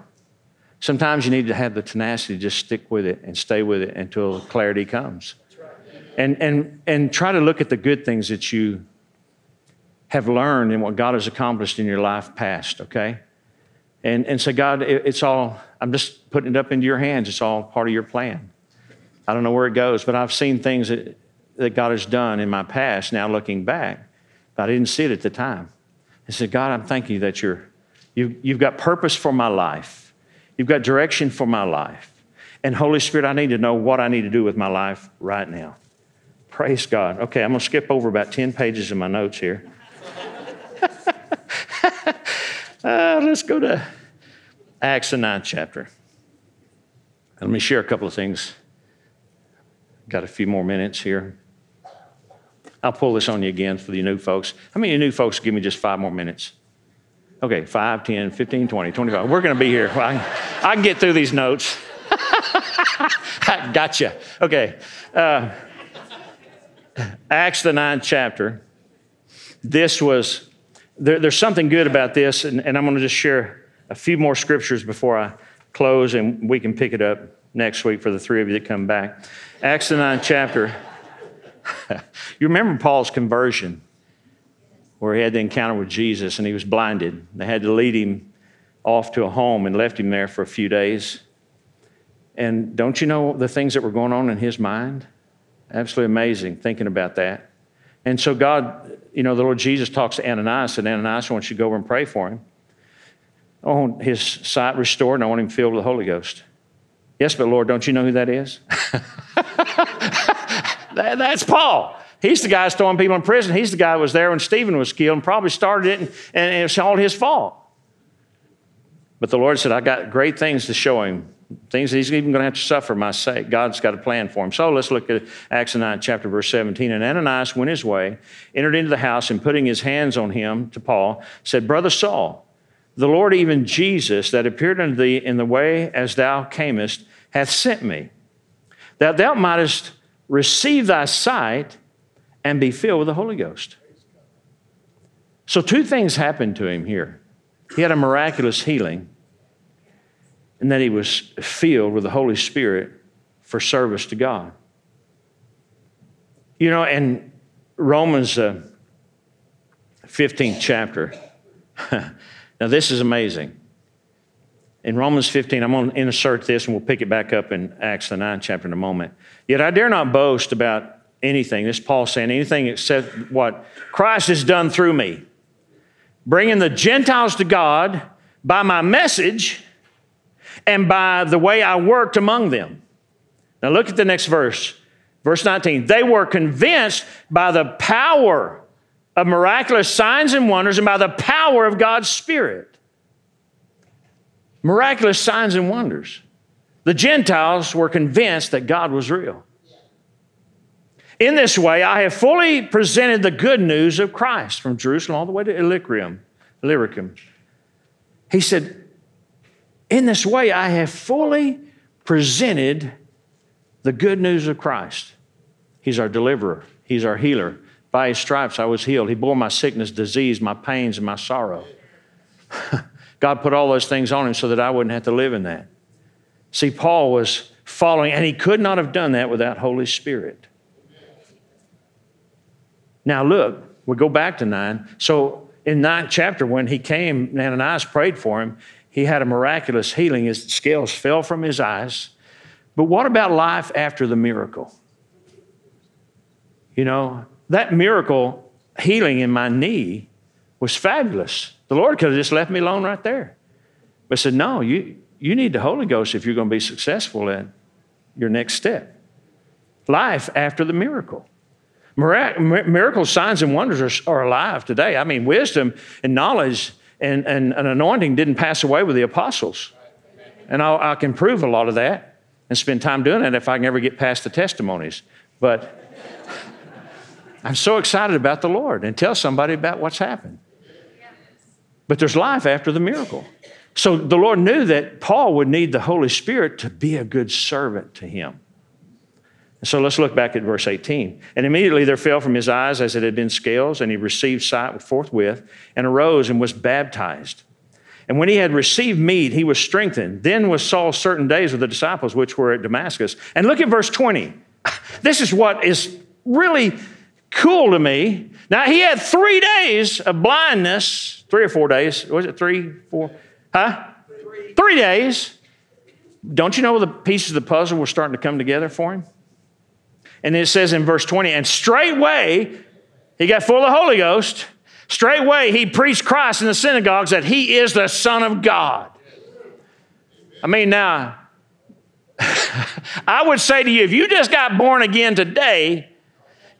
Sometimes you need to have the tenacity to just stick with it and stay with it until clarity comes. And, and, and try to look at the good things that you have learned and what God has accomplished in your life past, okay? And, and say, God, it, it's all, I'm just putting it up into your hands. It's all part of your plan. I don't know where it goes, but I've seen things that that God has done in my past, now looking back, but I didn't see it at the time. I said, God, I'm thanking you that you're, you, you've got purpose for my life. You've got direction for my life. And Holy Spirit, I need to know what I need to do with my life right now. Praise God. Okay, I'm going to skip over about 10 pages of my notes here. uh, let's go to Acts, the ninth chapter. Let me share a couple of things. Got a few more minutes here. I'll pull this on you again for the new folks. How many new folks give me just five more minutes? Okay, 5, 10, 15, 20, 25. We're going to be here. I, I, can get through these notes. gotcha. Okay. Uh, Acts, the ninth chapter. This was, there, there's something good about this, and, and I'm going to just share a few more scriptures before I close, and we can pick it up next week for the three of you that come back. Acts, the ninth chapter. you remember Paul's conversion, where he had the encounter with Jesus and he was blinded. They had to lead him off to a home and left him there for a few days. And don't you know the things that were going on in his mind? Absolutely amazing thinking about that. And so, God, you know, the Lord Jesus talks to Ananias, and Ananias wants you to go over and pray for him. I want his sight restored, and I want him filled with the Holy Ghost. Yes, but Lord, don't you know who that is? That, that's Paul. He's the guy throwing people in prison. He's the guy that was there when Stephen was killed and probably started it, and, and it's all his fault. But the Lord said, I got great things to show him, things that he's even going to have to suffer my sake. God's got a plan for him. So let's look at Acts 9, chapter verse 17. And Ananias went his way, entered into the house, and putting his hands on him to Paul, said, Brother Saul, the Lord, even Jesus, that appeared unto thee in the way as thou camest, hath sent me, that thou mightest receive thy sight and be filled with the Holy Ghost. So, two things happened to him here. He had a miraculous healing, and then he was filled with the Holy Spirit for service to God. You know, in Romans uh, 15th chapter, now this is amazing. In Romans 15, I'm going to insert this and we'll pick it back up in Acts, the 9th chapter, in a moment. Yet I dare not boast about anything. This Paul saying anything except what Christ has done through me, bringing the Gentiles to God by my message and by the way I worked among them. Now look at the next verse, verse 19. They were convinced by the power of miraculous signs and wonders and by the power of God's Spirit miraculous signs and wonders. The Gentiles were convinced that God was real. In this way, I have fully presented the good news of Christ from Jerusalem all the way to Illyricum. Illyricum. He said, In this way, I have fully presented the good news of Christ. He's our deliverer, He's our healer. By His stripes, I was healed. He bore my sickness, disease, my pains, and my sorrow. God put all those things on him so that I wouldn't have to live in that. See, Paul was following, and he could not have done that without Holy Spirit. Now, look, we go back to nine. So, in ninth chapter, when he came, Ananias prayed for him, he had a miraculous healing. His scales fell from his eyes. But what about life after the miracle? You know, that miracle healing in my knee was fabulous. The Lord could have just left me alone right there. But said, No, you, you need the Holy Ghost if you're going to be successful in your next step. Life after the miracle. Miracles, signs, and wonders are, are alive today. I mean, wisdom and knowledge and, and an anointing didn't pass away with the apostles. And I'll, I can prove a lot of that and spend time doing it if I can ever get past the testimonies. But I'm so excited about the Lord and tell somebody about what's happened. But there's life after the miracle. So the Lord knew that Paul would need the Holy Spirit to be a good servant to him. So let's look back at verse 18. And immediately there fell from his eyes as it had been scales, and he received sight forthwith, and arose and was baptized. And when he had received meat, he was strengthened. Then was Saul certain days with the disciples which were at Damascus. And look at verse 20. This is what is really cool to me. Now, he had three days of blindness, three or four days. Was it three, four? Huh? Three, three days. Don't you know the pieces of the puzzle were starting to come together for him? And it says in verse 20, and straightway he got full of the Holy Ghost. Straightway he preached Christ in the synagogues that he is the Son of God. I mean, now, I would say to you, if you just got born again today,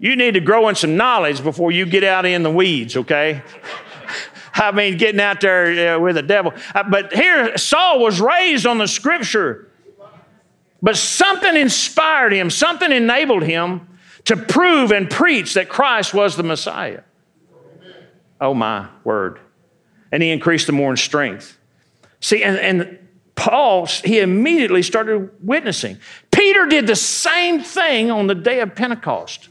you need to grow in some knowledge before you get out in the weeds, okay? I mean, getting out there uh, with the devil. Uh, but here, Saul was raised on the scripture. But something inspired him, something enabled him to prove and preach that Christ was the Messiah. Oh, my word. And he increased the more in strength. See, and, and Paul, he immediately started witnessing. Peter did the same thing on the day of Pentecost.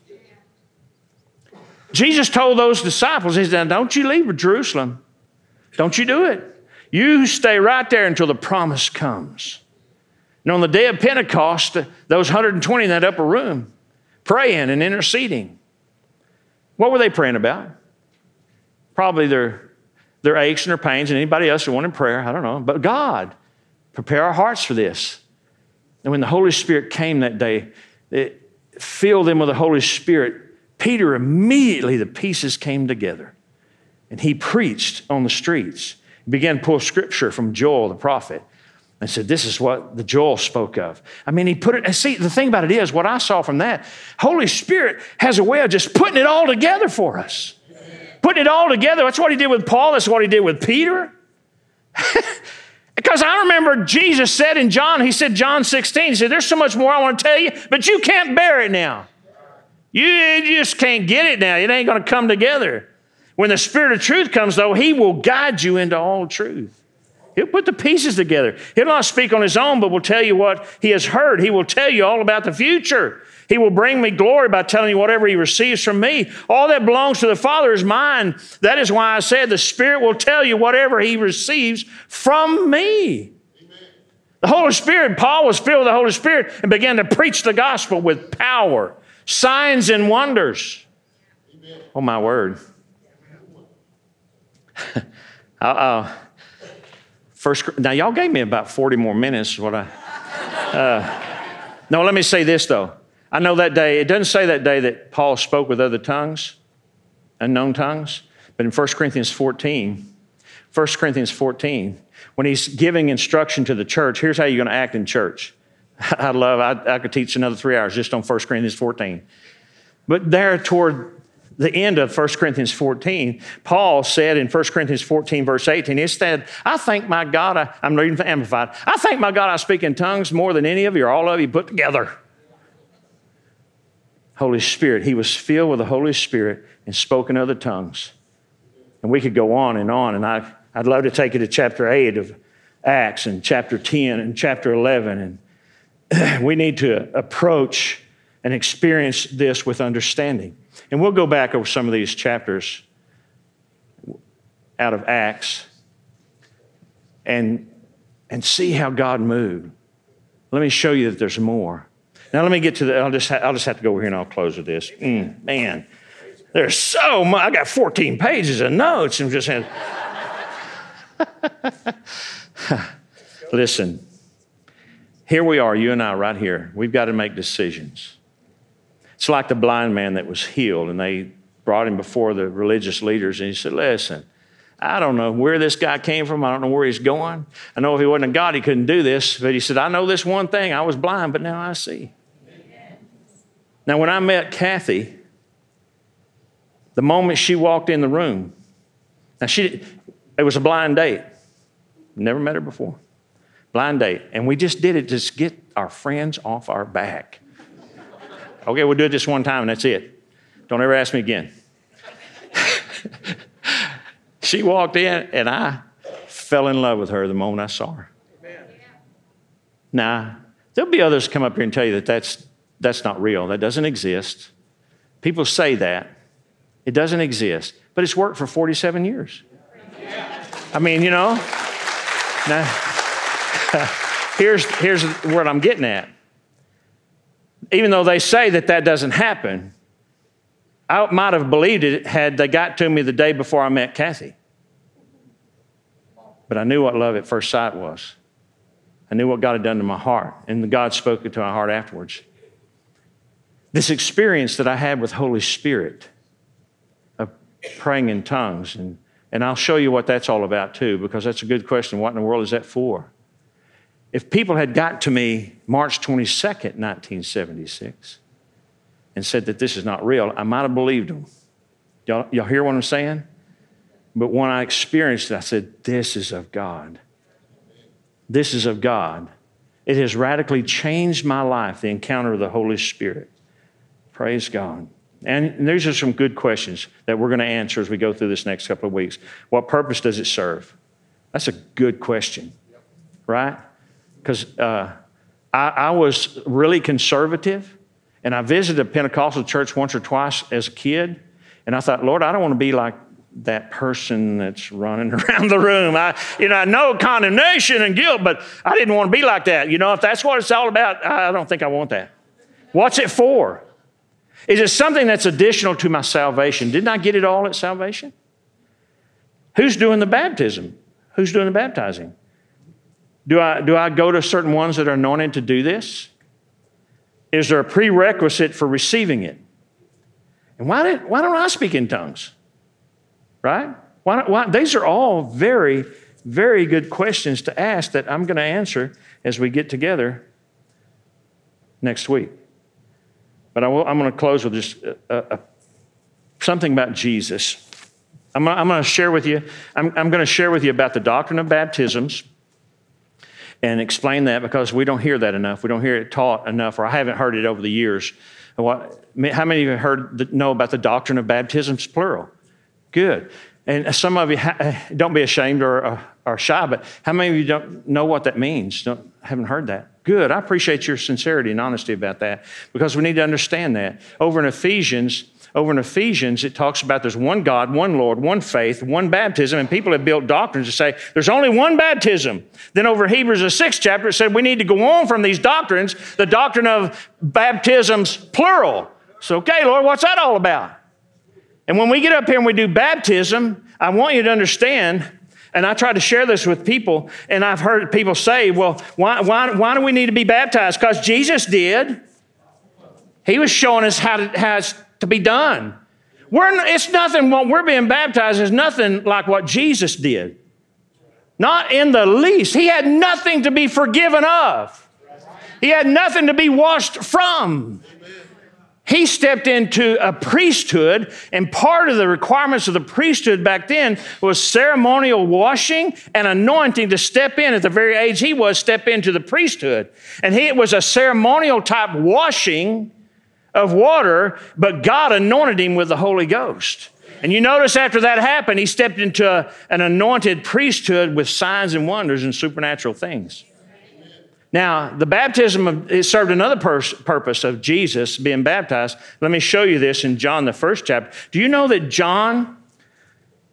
Jesus told those disciples, He said, Don't you leave Jerusalem. Don't you do it. You stay right there until the promise comes. And on the day of Pentecost, those 120 in that upper room praying and interceding. What were they praying about? Probably their, their aches and their pains and anybody else who wanted prayer. I don't know. But God, prepare our hearts for this. And when the Holy Spirit came that day, it filled them with the Holy Spirit Peter immediately, the pieces came together and he preached on the streets. He began to pull scripture from Joel the prophet and said, This is what the Joel spoke of. I mean, he put it, see, the thing about it is, what I saw from that, Holy Spirit has a way of just putting it all together for us. Putting it all together. That's what he did with Paul, that's what he did with Peter. because I remember Jesus said in John, he said, John 16, he said, There's so much more I want to tell you, but you can't bear it now. You just can't get it now. It ain't going to come together. When the Spirit of truth comes, though, He will guide you into all truth. He'll put the pieces together. He'll not speak on His own, but will tell you what He has heard. He will tell you all about the future. He will bring me glory by telling you whatever He receives from me. All that belongs to the Father is mine. That is why I said the Spirit will tell you whatever He receives from me. The Holy Spirit, Paul was filled with the Holy Spirit and began to preach the gospel with power signs and wonders. Oh, my word. uh, first, now, y'all gave me about 40 more minutes. What I, uh, no, let me say this though. I know that day, it doesn't say that day that Paul spoke with other tongues, unknown tongues, but in 1 Corinthians 14, 1 Corinthians 14, when he's giving instruction to the church, here's how you're going to act in church. I love, I, I could teach another three hours just on 1 Corinthians 14. But there toward the end of 1 Corinthians 14, Paul said in 1 Corinthians 14, verse 18, he said, I thank my God, I, am reading from Amplified, I thank my God I speak in tongues more than any of you or all of you put together. Holy Spirit, he was filled with the Holy Spirit and spoke in other tongues. And we could go on and on, and I, I'd love to take you to chapter 8 of Acts and chapter 10 and chapter 11 and we need to approach and experience this with understanding. And we'll go back over some of these chapters out of Acts. and, and see how God moved. Let me show you that there's more. Now, let me get to the, I'll just, ha- I'll just have to go over here and I'll close with this. Mm, man, there's so much. I got 14 pages of notes and just had. Listen, here we are, you and I, right here. We've got to make decisions. It's like the blind man that was healed, and they brought him before the religious leaders, and he said, Listen, I don't know where this guy came from. I don't know where he's going. I know if he wasn't a God, he couldn't do this. But he said, I know this one thing. I was blind, but now I see. Now, when I met Kathy, the moment she walked in the room, now she, it was a blind date. Never met her before. Blind date. And we just did it to get our friends off our back. Okay, we'll do it this one time and that's it. Don't ever ask me again. she walked in and I fell in love with her the moment I saw her. Amen. Now, there'll be others come up here and tell you that that's, that's not real. That doesn't exist. People say that. It doesn't exist. But it's worked for 47 years. I mean, you know. Now, here's, here's what I'm getting at. Even though they say that that doesn't happen, I might have believed it had they got to me the day before I met Kathy. But I knew what love at first sight was. I knew what God had done to my heart, and God spoke it to my heart afterwards. This experience that I had with Holy Spirit of praying in tongues and and I'll show you what that's all about too, because that's a good question. What in the world is that for? If people had got to me March 22nd, 1976, and said that this is not real, I might have believed them. Y'all, y'all hear what I'm saying? But when I experienced it, I said, This is of God. This is of God. It has radically changed my life, the encounter of the Holy Spirit. Praise God. And these are some good questions that we're going to answer as we go through this next couple of weeks. What purpose does it serve? That's a good question, right? Because uh, I, I was really conservative, and I visited a Pentecostal church once or twice as a kid, and I thought, Lord, I don't want to be like that person that's running around the room. I, you know, I know condemnation and guilt, but I didn't want to be like that. You know, if that's what it's all about, I don't think I want that. What's it for? Is it something that's additional to my salvation? Didn't I get it all at salvation? Who's doing the baptism? Who's doing the baptizing? Do I, do I go to certain ones that are anointed to do this? Is there a prerequisite for receiving it? And why, did, why don't I speak in tongues? Right? Why, why, these are all very, very good questions to ask that I'm going to answer as we get together next week. But I am going to close with just a, a, something about Jesus. I'm, I'm going to share with you, I'm, I'm going to share with you about the doctrine of baptisms and explain that because we don't hear that enough. We don't hear it taught enough, or I haven't heard it over the years. How many of you heard know about the doctrine of baptisms, plural? Good. And some of you eh, don't be ashamed or, or, shy, but how many of you don't know what that means? Don't, haven't heard that? Good. I appreciate your sincerity and honesty about that because we need to understand that. Over in Ephesians, over in Ephesians, it talks about there's one God, one Lord, one faith, one baptism, and people have built doctrines to say there's only one baptism. Then over Hebrews, the sixth chapter, it said we need to go on from these doctrines, the doctrine of baptisms, plural. So, okay, Lord, what's that all about? And when we get up here and we do baptism, I want you to understand and I try to share this with people, and I've heard people say, well, why, why, why do we need to be baptized? Because Jesus did. He was showing us how it has to be done. We're, it's nothing, what we're being baptized is nothing like what Jesus did. Not in the least. He had nothing to be forgiven of, he had nothing to be washed from. He stepped into a priesthood, and part of the requirements of the priesthood back then was ceremonial washing and anointing to step in at the very age he was, step into the priesthood. And he, it was a ceremonial type washing of water, but God anointed him with the Holy Ghost. And you notice after that happened, he stepped into a, an anointed priesthood with signs and wonders and supernatural things. Now, the baptism of, it served another pers- purpose of Jesus being baptized. Let me show you this in John, the first chapter. Do you know that John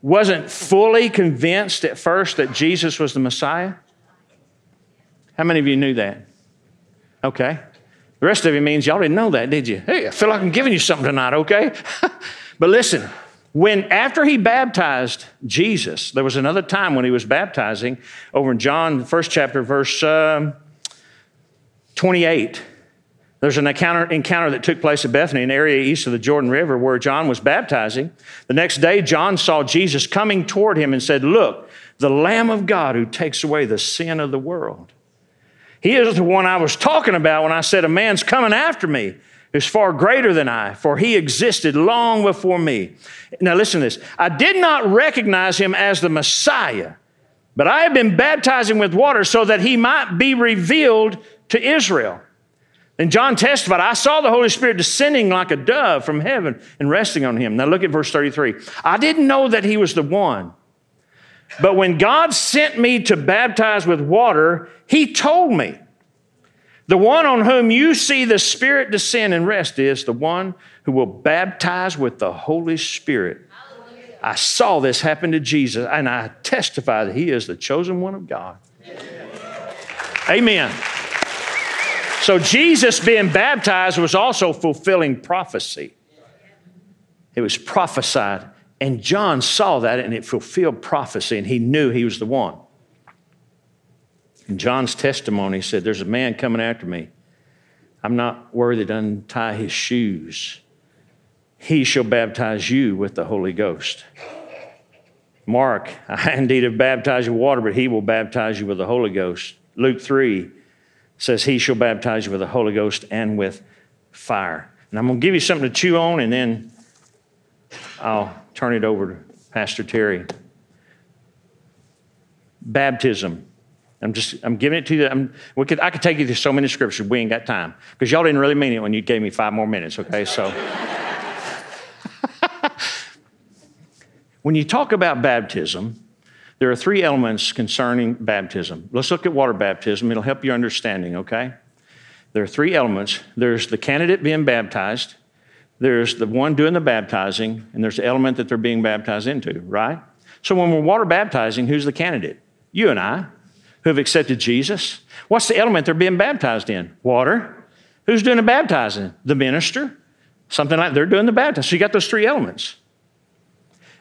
wasn't fully convinced at first that Jesus was the Messiah? How many of you knew that? Okay. The rest of you means y'all didn't know that, did you? Hey, I feel like I'm giving you something tonight, okay? but listen, when after he baptized Jesus, there was another time when he was baptizing over in John, the first chapter, verse um, 28. There's an encounter, encounter that took place at Bethany, an area east of the Jordan River where John was baptizing. The next day, John saw Jesus coming toward him and said, Look, the Lamb of God who takes away the sin of the world. He is the one I was talking about when I said, A man's coming after me who's far greater than I, for he existed long before me. Now, listen to this. I did not recognize him as the Messiah, but I have been baptizing with water so that he might be revealed to Israel. And John testified, I saw the Holy Spirit descending like a dove from heaven and resting on him. Now look at verse 33. I didn't know that he was the one. But when God sent me to baptize with water, he told me, The one on whom you see the Spirit descend and rest is the one who will baptize with the Holy Spirit. I saw this happen to Jesus, and I testify that he is the chosen one of God. Amen. So Jesus being baptized was also fulfilling prophecy. It was prophesied. And John saw that and it fulfilled prophecy, and he knew he was the one. In John's testimony, said, There's a man coming after me. I'm not worthy to untie his shoes. He shall baptize you with the Holy Ghost. Mark, I indeed have baptized you with water, but he will baptize you with the Holy Ghost. Luke 3, says, He shall baptize you with the Holy Ghost and with fire. And I'm going to give you something to chew on, and then I'll turn it over to Pastor Terry. Baptism. I'm just, I'm giving it to you. I'm, we could, I could take you through so many scriptures. We ain't got time because y'all didn't really mean it when you gave me five more minutes, okay? So, when you talk about baptism, there are three elements concerning baptism. Let's look at water baptism. It'll help your understanding, okay? There are three elements there's the candidate being baptized, there's the one doing the baptizing, and there's the element that they're being baptized into, right? So when we're water baptizing, who's the candidate? You and I, who have accepted Jesus. What's the element they're being baptized in? Water. Who's doing the baptizing? The minister. Something like they're doing the baptizing. So you got those three elements.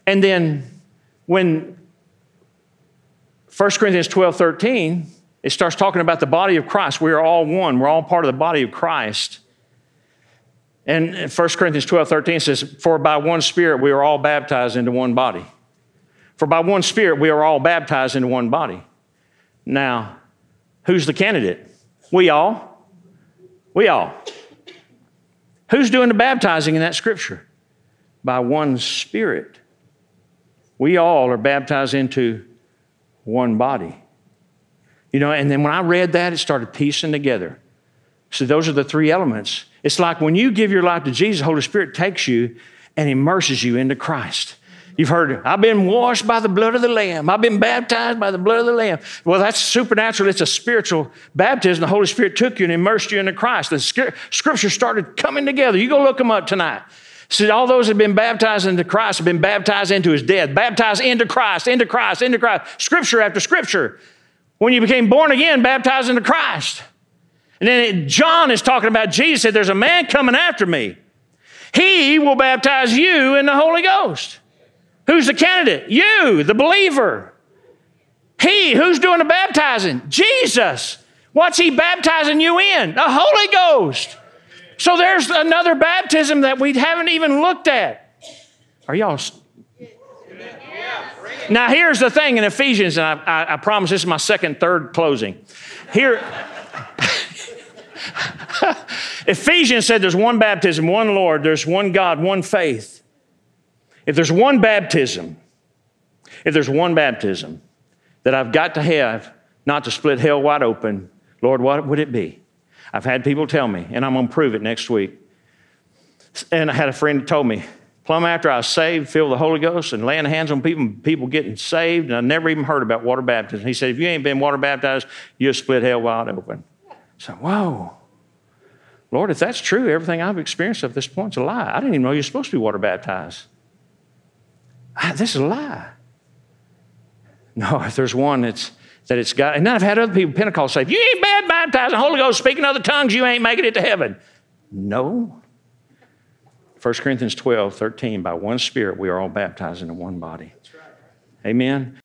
And then when 1 Corinthians 12 13, it starts talking about the body of Christ. We are all one, we're all part of the body of Christ. And 1 Corinthians 12 13 says, For by one Spirit we are all baptized into one body. For by one Spirit we are all baptized into one body. Now, who's the candidate? We all. We all. Who's doing the baptizing in that scripture? By one Spirit. We all are baptized into one body. You know, and then when I read that, it started piecing together. So those are the three elements. It's like when you give your life to Jesus, the Holy Spirit takes you and immerses you into Christ. You've heard, I've been washed by the blood of the Lamb. I've been baptized by the blood of the Lamb. Well, that's supernatural. It's a spiritual baptism. The Holy Spirit took you and immersed you into Christ. The scripture started coming together. You go look them up tonight. See, all those have been baptized into Christ have been baptized into his death, baptized into Christ, into Christ, into Christ, scripture after scripture. When you became born again, baptized into Christ. And then John is talking about Jesus said, There's a man coming after me. He will baptize you in the Holy Ghost. Who's the candidate? You, the believer. He, who's doing the baptizing? Jesus. What's he baptizing you in? The Holy Ghost. So there's another baptism that we haven't even looked at. Are y'all? Now, here's the thing in Ephesians, and I, I, I promise this is my second, third closing. Here, Ephesians said there's one baptism, one Lord, there's one God, one faith. If there's one baptism, if there's one baptism that I've got to have not to split hell wide open, Lord, what would it be? I've had people tell me, and I'm going to prove it next week. And I had a friend who told me, plumb after I was saved, filled the Holy Ghost, and laying hands on people, people getting saved, and I never even heard about water baptism. He said, if you ain't been water baptized, you'll split hell wide open. So, whoa. Lord, if that's true, everything I've experienced up this point is a lie. I didn't even know you're supposed to be water baptized. ah, this is a lie. No, if there's one that's that it's got, and then I've had other people, Pentecost, say, if you ain't bad baptizing Holy Ghost, speaking other tongues, you ain't making it to heaven. No. 1 Corinthians 12, 13, by one Spirit, we are all baptized into one body. Amen.